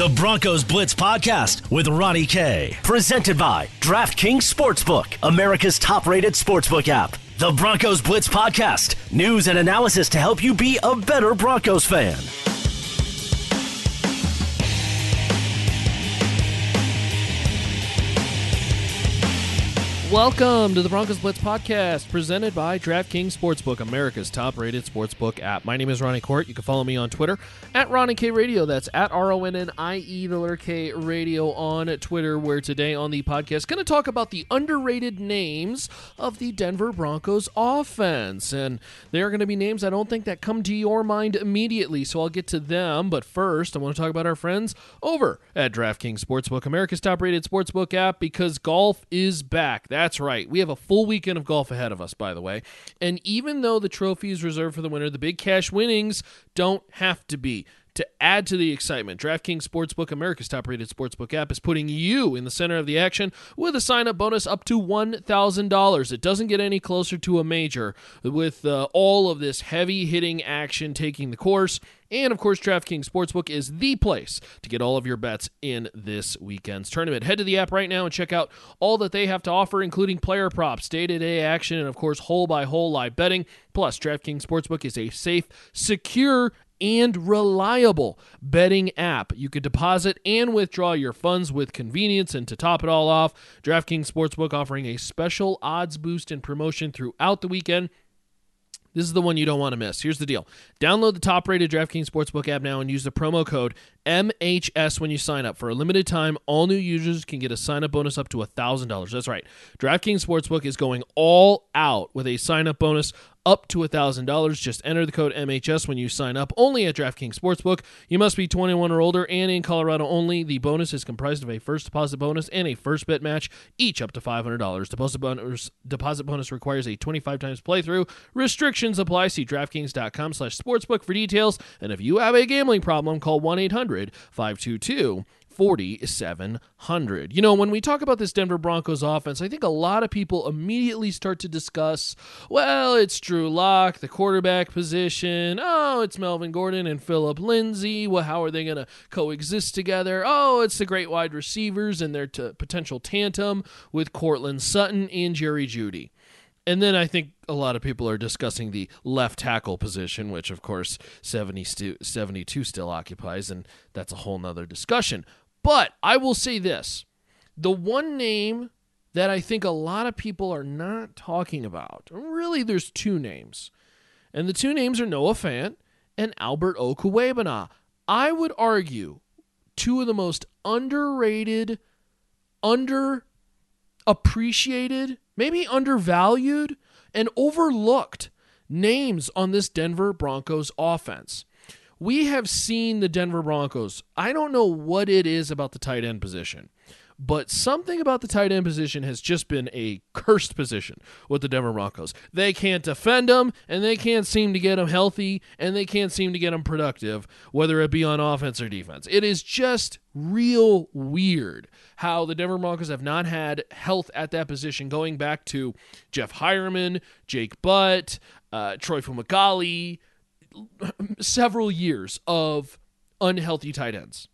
The Broncos Blitz Podcast with Ronnie K. Presented by DraftKings Sportsbook, America's top rated sportsbook app. The Broncos Blitz Podcast, news and analysis to help you be a better Broncos fan. Welcome to the Broncos Blitz podcast presented by DraftKings Sportsbook, America's top rated sportsbook app. My name is Ronnie Court. You can follow me on Twitter at Ronnie K Radio. That's at R O N N I E, the letter K Radio on Twitter, where today on the podcast, going to talk about the underrated names of the Denver Broncos offense. And they are going to be names I don't think that come to your mind immediately. So I'll get to them. But first, I want to talk about our friends over at DraftKings Sportsbook, America's top rated sportsbook app, because golf is back. That's right. We have a full weekend of golf ahead of us, by the way. And even though the trophy is reserved for the winner, the big cash winnings don't have to be. To add to the excitement, DraftKings Sportsbook, America's top rated sportsbook app, is putting you in the center of the action with a sign up bonus up to $1,000. It doesn't get any closer to a major with uh, all of this heavy hitting action taking the course. And of course, DraftKings Sportsbook is the place to get all of your bets in this weekend's tournament. Head to the app right now and check out all that they have to offer, including player props, day to day action, and of course, hole by hole live betting. Plus, DraftKings Sportsbook is a safe, secure, and reliable betting app. You can deposit and withdraw your funds with convenience. And to top it all off, DraftKings Sportsbook offering a special odds boost and promotion throughout the weekend. This is the one you don't want to miss. Here's the deal. Download the top rated DraftKings Sportsbook app now and use the promo code MHS when you sign up. For a limited time, all new users can get a sign up bonus up to $1,000. That's right. DraftKings Sportsbook is going all out with a sign up bonus up to $1,000. Just enter the code MHS when you sign up only at DraftKings Sportsbook. You must be 21 or older and in Colorado only. The bonus is comprised of a first deposit bonus and a first bet match, each up to $500. Deposit bonus, deposit bonus requires a 25 times playthrough. Restrictions apply. See DraftKings.com slash sportsbook for details. And if you have a gambling problem, call 1 800 522 4,700. You know, when we talk about this Denver Broncos offense, I think a lot of people immediately start to discuss, well, it's Drew Lock, the quarterback position. Oh, it's Melvin Gordon and Philip Lindsay. Well, how are they going to coexist together? Oh, it's the great wide receivers and their t- potential tandem with Courtland Sutton and Jerry Jeudy. And then I think a lot of people are discussing the left tackle position, which of course 70 stu- 72 still occupies, and that's a whole nother discussion. But I will say this the one name that I think a lot of people are not talking about, really, there's two names. And the two names are Noah Fant and Albert Okwuegbunam. I would argue two of the most underrated, underappreciated, maybe undervalued, and overlooked names on this Denver Broncos offense we have seen the Denver Broncos. I don't know what it is about the tight end position, but something about the tight end position has just been a cursed position with the Denver Broncos. They can't defend them, and they can't seem to get them healthy, and they can't seem to get them productive, whether it be on offense or defense. It is just real weird how the Denver Broncos have not had health at that position going back to Jeff Heuerman, Jake Butt, uh, Troy Fumagalli, several years of unhealthy tight ends.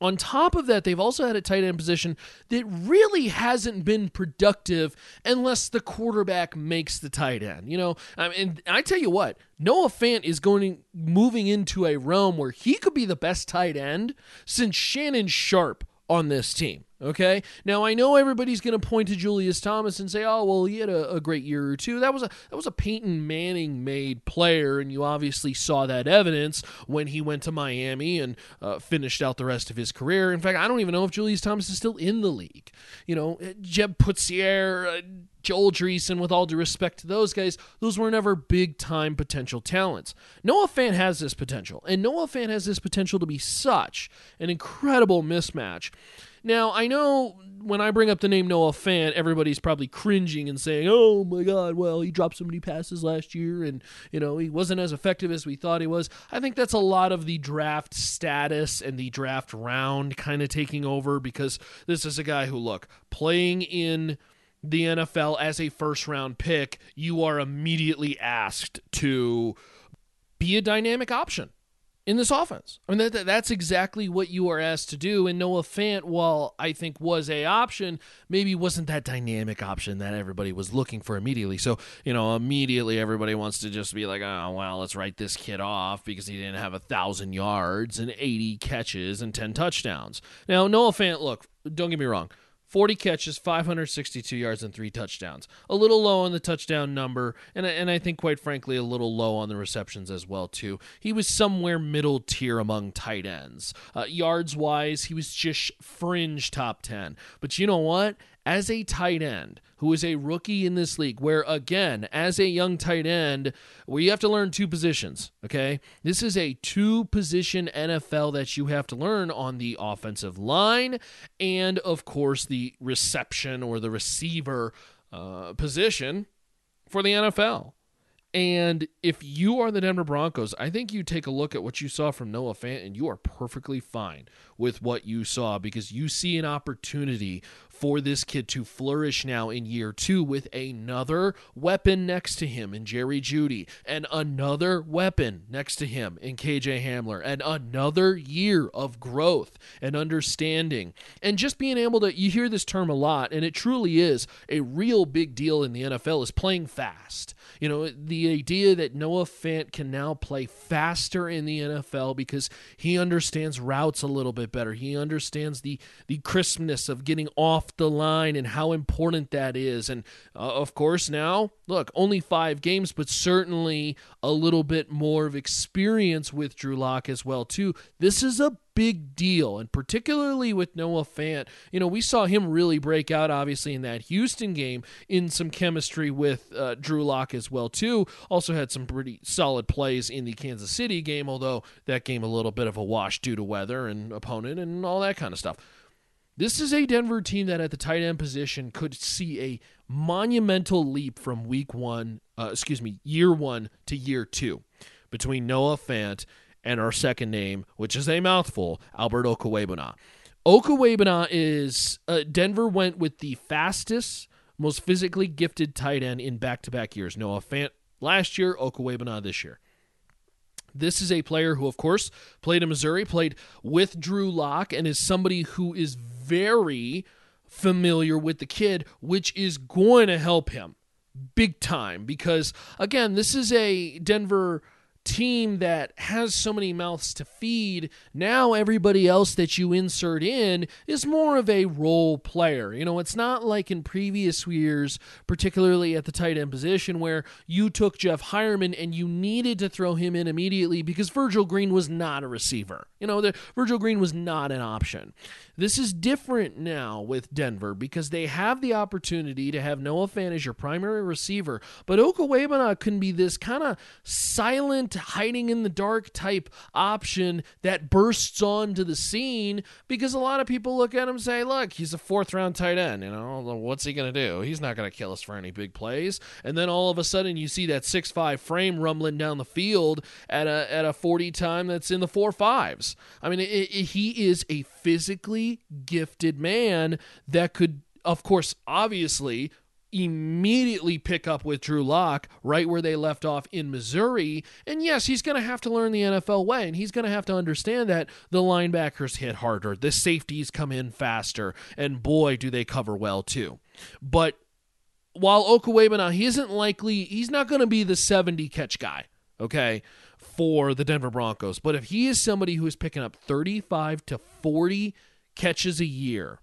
On top of that, they've also had a tight end position that really hasn't been productive unless the quarterback makes the tight end. You know, um, I mean, I tell you what, Noah Fant is going moving into a realm where he could be the best tight end since Shannon Sharpe on this team. Okay. Now I know everybody's going to point to Julius Thomas and say, "Oh, well, he had a, a, great year or two. That was a that was a Peyton Manning made player, and you obviously saw that evidence when he went to Miami and uh, finished out the rest of his career. In fact, I don't even know if Julius Thomas is still in the league. You know, Jeb Putzier, uh, Joel Dreessen, with all due respect to those guys, those were never big time potential talents. Noah Fant has this potential, and Noah Fant has this potential to be such an incredible mismatch now, I know when I bring up the name Noah Fant, everybody's probably cringing and saying, "Oh my God, well, he dropped so many passes last year, and you know he wasn't as effective as we thought he was." I think that's a lot of the draft status and the draft round kind of taking over because this is a guy who, look, playing in the NFL as a first round pick, you are immediately asked to be a dynamic option in this offense. I mean, that, that's exactly what you are asked to do. And Noah Fant, while I think was a option, maybe wasn't that dynamic option that everybody was looking for immediately. So, you know, immediately everybody wants to just be like, oh, well, let's write this kid off because he didn't have a thousand yards and 80 catches and 10 touchdowns. Now, Noah Fant, look, don't get me wrong. 40 catches, 562 yards, and three touchdowns. A little low on the touchdown number, and, and I think, quite frankly, a little low on the receptions as well, too. He was somewhere middle tier among tight ends. Uh, yards wise, he was just fringe top 10. But you know what? As a tight end, who is a rookie in this league, where again, as a young tight end, where you have to learn two positions, okay? This is a two position NFL that you have to learn on the offensive line and, of course, the reception or the receiver uh, position for the NFL. And if you are the Denver Broncos, I think you take a look at what you saw from Noah Fant and you are perfectly fine with what you saw because you see an opportunity for this kid to flourish now in year two with another weapon next to him in Jerry Jeudy and another weapon next to him in KJ Hamler and another year of growth and understanding and just being able to you hear this term a lot and it truly is a real big deal in the NFL is playing fast. You know, the idea that Noah Fant can now play faster in the NFL because he understands routes a little bit better. He understands the the crispness of getting off the line and how important that is. And uh, of course, now, look, only five games, but certainly a little bit more of experience with Drew Lock as well, too. This is a big deal, and particularly with Noah Fant. You know, we saw him really break out, obviously, in that Houston game in some chemistry with uh, Drew Lock as well, too. Also had some pretty solid plays in the Kansas City game, although that game a little bit of a wash due to weather and opponent and all that kind of stuff. This is a Denver team that at the tight end position could see a monumental leap from week one, uh, excuse me, year one to year two between Noah Fant and our second name, which is a mouthful, Albert Okwuegbunam. Okwuegbunam is, uh, Denver went with the fastest, most physically gifted tight end in back to back years. Noah Fant last year, Okwuegbunam this year. This is a player who, of course, played in Missouri, played with Drew Lock, and is somebody who is very familiar with the kid, which is going to help him big time because, again, this is a Denver team that has so many mouths to feed, now everybody else that you insert in is more of a role player. You know, it's not like in previous years, particularly at the tight end position, where you took Jeff Heuerman and you needed to throw him in immediately because Virgil Green was not a receiver. You know, the, Virgil Green was not an option. This is different now with Denver because they have the opportunity to have Noah Fant as your primary receiver, but Okwuegbunam can be this kind of silent hiding in the dark type option that bursts onto the scene because a lot of people look at him and say, look, he's a fourth round tight end. You know, what's he going to do? He's not going to kill us for any big plays. And then all of a sudden you see that six five frame rumbling down the field at a, at a 40 time that's in the four fives. I mean, it, it, he is a physically gifted man that could, of course, obviously immediately pick up with Drew Lock right where they left off in Missouri. And yes, he's going to have to learn the NFL way, and he's going to have to understand that the linebackers hit harder, the safeties come in faster, and boy, do they cover well too. But while Okwuegbunam, he isn't likely, he's not going to be the 70 catch guy, okay, for the Denver Broncos. But if he is somebody who is picking up 35 to 40 catches a year,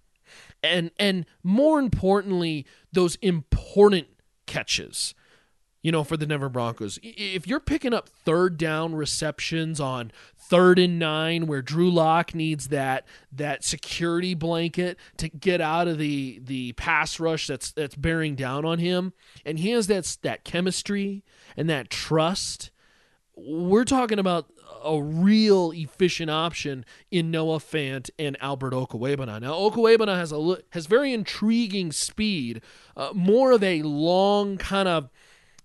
and and more importantly, those important catches. You know, for the Denver Broncos, if you're picking up third down receptions on third and nine, where Drew Lock needs that that security blanket to get out of the the pass rush that's that's bearing down on him, and he has that that chemistry and that trust, we're talking about a real efficient option in Noah Fant and Albert Okwuegbunam. Now Okwuegbunam has a has very intriguing speed, uh, more of a long kind of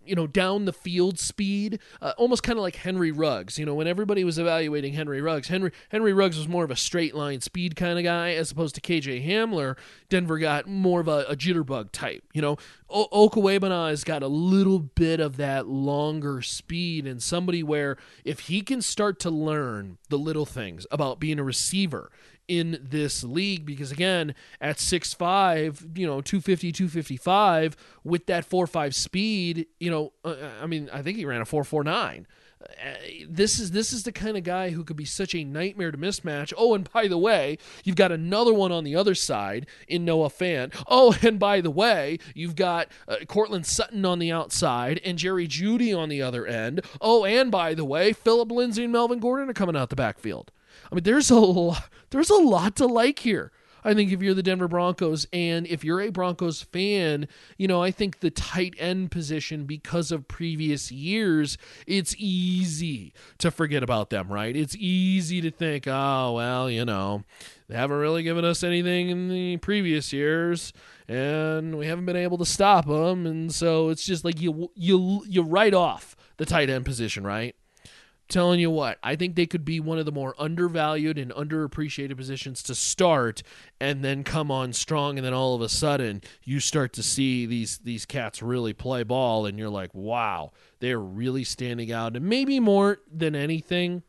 you know, down the field speed, uh, almost kind of like Henry Ruggs. You know, when everybody was evaluating Henry Ruggs, Henry Henry Ruggs was more of a straight line speed kind of guy as opposed to KJ Hamler. Denver got more of a, a jitterbug type. You know, o- has got a little bit of that longer speed and somebody where if he can start to learn the little things about being a receiver in this league because again at 6'5 you know 250 255 with that 4-5 speed you know uh, i mean i think he ran a 449 uh, this is this is the kind of guy who could be such a nightmare to mismatch. Oh, and by the way, you've got another one on the other side in Noah Fant. Oh, and by the way, you've got uh, Courtland Sutton on the outside and Jerry Jeudy on the other end. Oh, and by the way, Philip Lindsay and Melvin Gordon are coming out the backfield. I mean, there's a lot, there's a lot to like here. I think if you're the Denver Broncos and if you're a Broncos fan, you know, I think the tight end position, because of previous years, it's easy to forget about them, right? It's easy to think, oh, well, you know, they haven't really given us anything in the previous years and we haven't been able to stop them. And so it's just like you, you, you write off the tight end position, right? Telling you what, I think they could be one of the more undervalued and underappreciated positions to start and then come on strong and then all of a sudden you start to see these these cats really play ball and you're like, "Wow, they're really standing out." And maybe more than anything,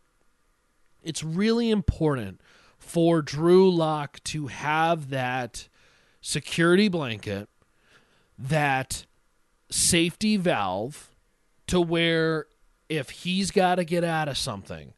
it's really important for Drew Lock to have that security blanket, that safety valve to where if he's got to get out of something,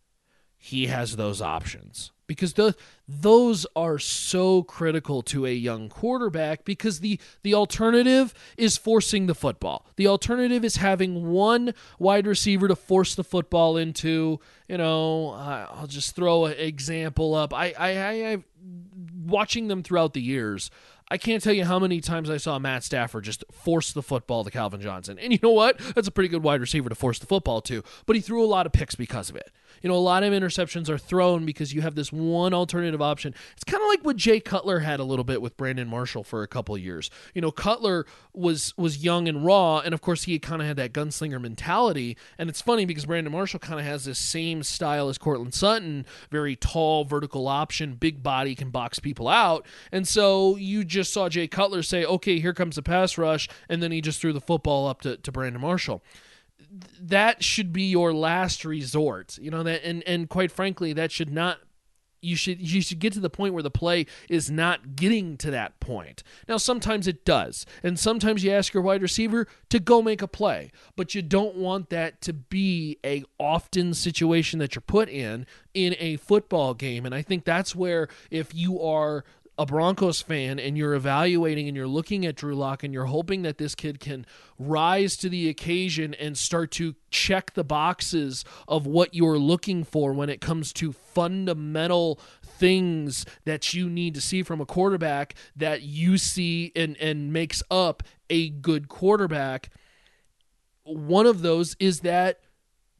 he has those options because the, those are so critical to a young quarterback because the the alternative is forcing the football. The alternative is having one wide receiver to force the football into. You know, I'll just throw an example up. I I, I I watching them throughout the years. I can't tell you how many times I saw Matt Stafford just force the football to Calvin Johnson. And you know what? That's a pretty good wide receiver to force the football to, but he threw a lot of picks because of it. You know, a lot of interceptions are thrown because you have this one alternative option. It's kind of like what Jay Cutler had a little bit with Brandon Marshall for a couple years. You know, Cutler was was young and raw, and of course he kind of had that gunslinger mentality. And it's funny because Brandon Marshall kind of has this same style as Courtland Sutton, very tall, vertical option, big body, can box people out. And so you just saw Jay Cutler say, "Okay, here comes the pass rush," and then he just threw the football up to, to Brandon Marshall that should be your last resort. You know that, and and quite frankly, that should not. You should you should get to the point where the play is not getting to that point. Now sometimes it does, and sometimes you ask your wide receiver to go make a play, but you don't want that to be a often situation that you're put in in a football game. And I think that's where if you are a Broncos fan and you're evaluating and you're looking at Drew Lock and you're hoping that this kid can rise to the occasion and start to check the boxes of what you're looking for when it comes to fundamental things that you need to see from a quarterback that you see and, and makes up a good quarterback. One of those is that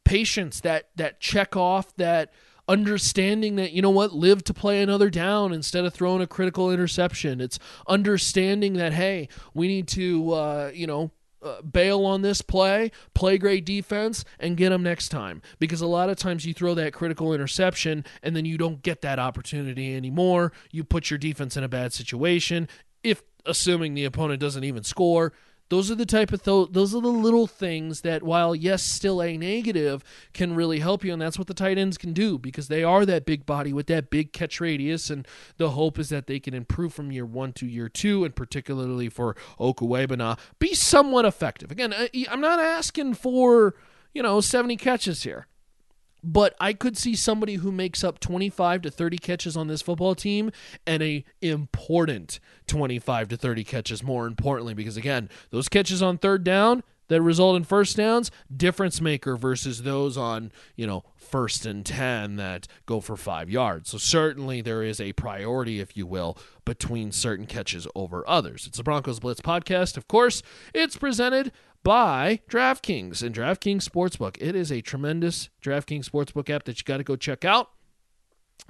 patience, that that check off, that understanding that you know what live to play another down instead of throwing a critical interception it's understanding that hey we need to uh, you know uh, bail on this play, play great defense, and get them next time. Because a lot of times you throw that critical interception and then you don't get that opportunity anymore. You put your defense in a bad situation. If assuming the opponent doesn't even score, those are the type of th- those are the little things that while yes still a negative can really help you and that's what the tight ends can do because they are that big body with that big catch radius and the hope is that they can improve from year 1 to year 2 and particularly for Okwuegbunam be somewhat effective. Again, I'm not asking for, you know, 70 catches here but I could see somebody who makes up 25 to 30 catches on this football team and a important 25 to 30 catches more importantly because again, those catches on third down that result in first downs, difference maker versus those on, you know, first and 10 that go for 5 yards. So certainly there is a priority if you will between certain catches over others. It's the Broncos Blitz podcast, of course. It's presented by DraftKings and DraftKings Sportsbook. It is a tremendous DraftKings Sportsbook app that you got to go check out.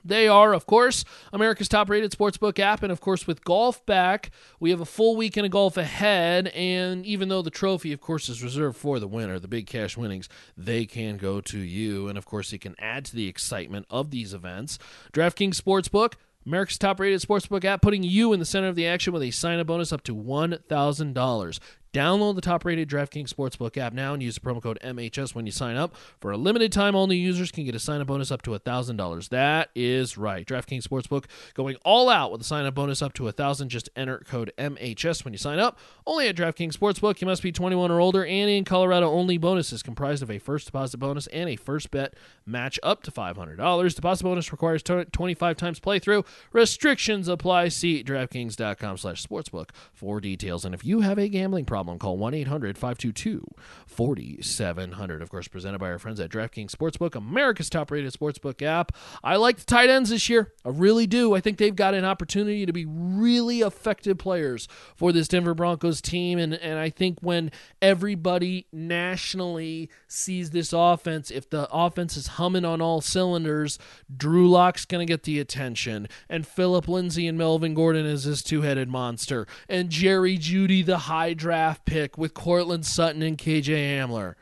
They are, of course, America's top rated sportsbook app. And of course, with golf back, we have a full weekend of golf ahead. And even though the trophy, of course, is reserved for the winner, the big cash winnings, they can go to you. And of course, it can add to the excitement of these events. DraftKings Sportsbook. America's top rated sportsbook app, putting you in the center of the action with a sign up bonus up to $1,000. Download the top rated DraftKings Sportsbook app now and use the promo code MHS when you sign up. For a limited time, all new users can get a sign up bonus up to $1,000. That is right. DraftKings Sportsbook going all out with a sign up bonus up to 1000 Just enter code MHS when you sign up. Only at DraftKings Sportsbook. You must be 21 or older and in Colorado only. Bonuses comprised of a first deposit bonus and a first bet match up to $500. Deposit bonus requires 25 times playthrough. Restrictions apply. See DraftKings.com slash sportsbook for details. And if you have a gambling problem, problem, call 1 800 522 4700. Of course, presented by our friends at DraftKings Sportsbook, America's top rated sportsbook app. I like the tight ends this year. I really do. I think they've got an opportunity to be really effective players for this Denver Broncos team. And, and I think when everybody nationally sees this offense, if the offense is humming on all cylinders, Drew Lock's going to get the attention. And Philip Lindsay and Melvin Gordon is this two headed monster. And Jerry Jeudy, the high draft draft pick with Courtland Sutton and KJ Hamler.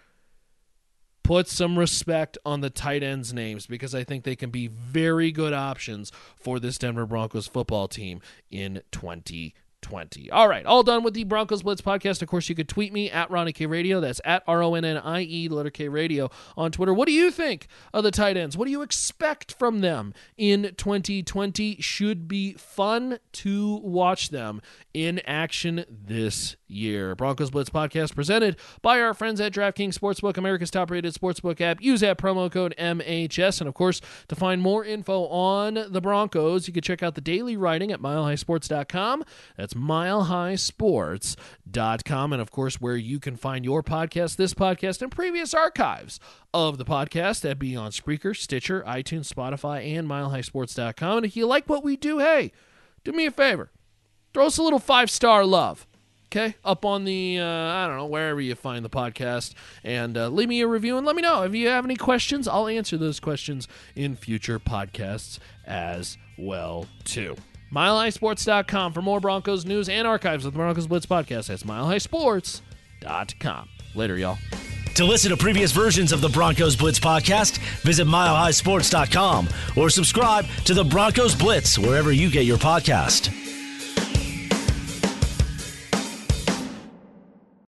Put some respect on the tight ends' names because I think they can be very good options for this Denver Broncos football team in 2020. 20. All right, all done with the Broncos Blitz podcast. Of course, you could tweet me at Ronnie K Radio. That's at R O N N I E, letter K Radio on Twitter. What do you think of the tight ends? What do you expect from them in 2020? Should be fun to watch them in action this year. Broncos Blitz podcast presented by our friends at DraftKings Sportsbook, America's top rated sportsbook app. Use that promo code MHS. And of course, to find more info on the Broncos, you can check out the daily writing at milehighsports.com. That's milehighsports.com. And of course, where you can find your podcast, this podcast, and previous archives of the podcast. That'd be on Spreaker, Stitcher, iTunes, Spotify, and milehighsports.com. And if you like what we do, hey, do me a favor. Throw us a little five star love okay up on the uh, i don't know wherever you find the podcast and uh, leave me a review and let me know if you have any questions i'll answer those questions in future podcasts as well too milehighsports.com for more broncos news and archives of the broncos blitz podcast. That's milehighsports.com later y'all. To listen to previous versions of the Broncos Blitz podcast, visit milehighsports.com or subscribe to the Broncos Blitz wherever you get your podcast.